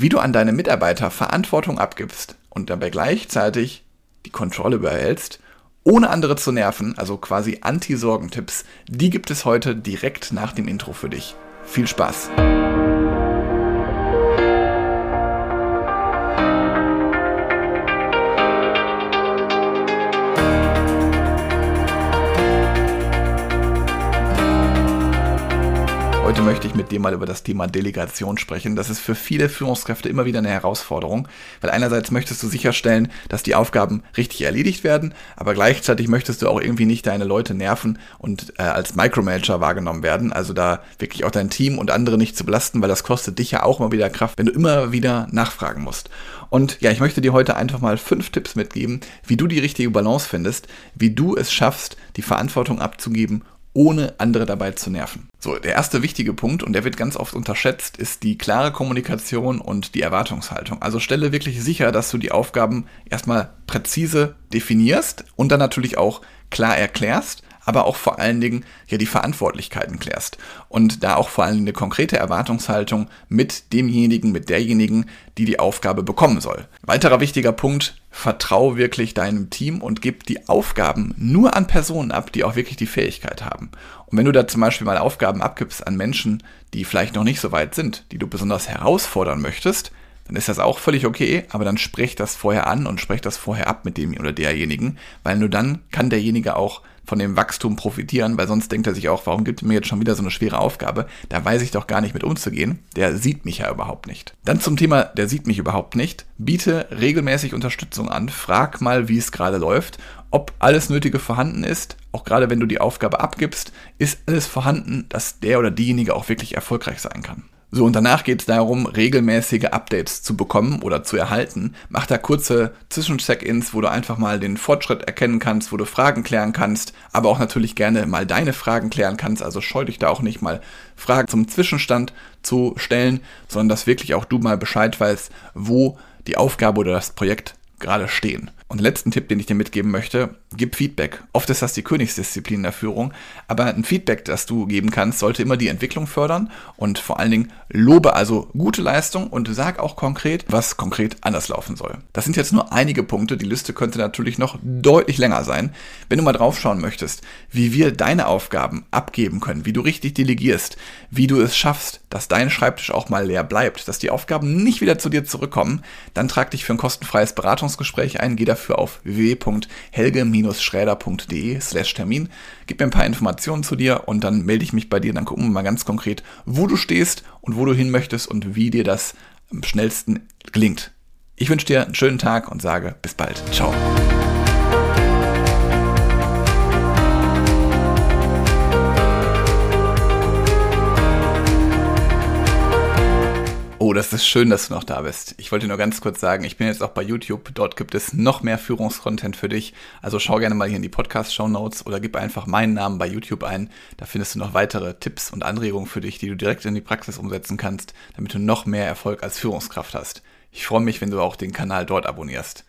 wie du an deine Mitarbeiter Verantwortung abgibst und dabei gleichzeitig die Kontrolle behältst, ohne andere zu nerven, also quasi Anti-Sorgentipps, die gibt es heute direkt nach dem Intro für dich. Viel Spaß! Heute möchte ich mit dir mal über das Thema Delegation sprechen. Das ist für viele Führungskräfte immer wieder eine Herausforderung, weil einerseits möchtest du sicherstellen, dass die Aufgaben richtig erledigt werden, aber gleichzeitig möchtest du auch irgendwie nicht deine Leute nerven und äh, als Micromanager wahrgenommen werden. Also da wirklich auch dein Team und andere nicht zu belasten, weil das kostet dich ja auch immer wieder Kraft, wenn du immer wieder nachfragen musst. Und ja, ich möchte dir heute einfach mal fünf Tipps mitgeben, wie du die richtige Balance findest, wie du es schaffst, die Verantwortung abzugeben ohne andere dabei zu nerven. So, der erste wichtige Punkt, und der wird ganz oft unterschätzt, ist die klare Kommunikation und die Erwartungshaltung. Also stelle wirklich sicher, dass du die Aufgaben erstmal präzise definierst und dann natürlich auch klar erklärst aber auch vor allen Dingen ja die Verantwortlichkeiten klärst und da auch vor allen Dingen eine konkrete Erwartungshaltung mit demjenigen, mit derjenigen, die die Aufgabe bekommen soll. Weiterer wichtiger Punkt, vertrau wirklich deinem Team und gib die Aufgaben nur an Personen ab, die auch wirklich die Fähigkeit haben. Und wenn du da zum Beispiel mal Aufgaben abgibst an Menschen, die vielleicht noch nicht so weit sind, die du besonders herausfordern möchtest, dann ist das auch völlig okay, aber dann sprech das vorher an und sprech das vorher ab mit dem oder derjenigen, weil nur dann kann derjenige auch von dem Wachstum profitieren, weil sonst denkt er sich auch, warum gibt er mir jetzt schon wieder so eine schwere Aufgabe? Da weiß ich doch gar nicht mit umzugehen. Der sieht mich ja überhaupt nicht. Dann zum Thema, der sieht mich überhaupt nicht. Biete regelmäßig Unterstützung an. Frag mal, wie es gerade läuft, ob alles Nötige vorhanden ist. Auch gerade wenn du die Aufgabe abgibst, ist alles vorhanden, dass der oder diejenige auch wirklich erfolgreich sein kann. So, und danach geht es darum, regelmäßige Updates zu bekommen oder zu erhalten. Mach da kurze Zwischencheck-ins, wo du einfach mal den Fortschritt erkennen kannst, wo du Fragen klären kannst, aber auch natürlich gerne mal deine Fragen klären kannst. Also scheu dich da auch nicht mal Fragen zum Zwischenstand zu stellen, sondern dass wirklich auch du mal Bescheid weißt, wo die Aufgabe oder das Projekt gerade stehen. Und letzten Tipp, den ich dir mitgeben möchte, gib Feedback. Oft ist das die Königsdisziplin der Führung, aber ein Feedback, das du geben kannst, sollte immer die Entwicklung fördern und vor allen Dingen lobe also gute Leistung und sag auch konkret, was konkret anders laufen soll. Das sind jetzt nur einige Punkte, die Liste könnte natürlich noch deutlich länger sein. Wenn du mal draufschauen möchtest, wie wir deine Aufgaben abgeben können, wie du richtig delegierst, wie du es schaffst, dass dein Schreibtisch auch mal leer bleibt, dass die Aufgaben nicht wieder zu dir zurückkommen, dann trag dich für ein kostenfreies Beratungsgespräch ein, geh dafür auf www.helge-schräder.de slash Termin, gib mir ein paar Informationen zu dir und dann melde ich mich bei dir, dann gucken wir mal ganz konkret, wo du stehst und wo du hin möchtest und wie dir das am schnellsten gelingt. Ich wünsche dir einen schönen Tag und sage bis bald. Ciao. Das ist schön, dass du noch da bist. Ich wollte nur ganz kurz sagen, ich bin jetzt auch bei YouTube. Dort gibt es noch mehr Führungskontent für dich. Also schau gerne mal hier in die Podcast-Show Notes oder gib einfach meinen Namen bei YouTube ein. Da findest du noch weitere Tipps und Anregungen für dich, die du direkt in die Praxis umsetzen kannst, damit du noch mehr Erfolg als Führungskraft hast. Ich freue mich, wenn du auch den Kanal dort abonnierst.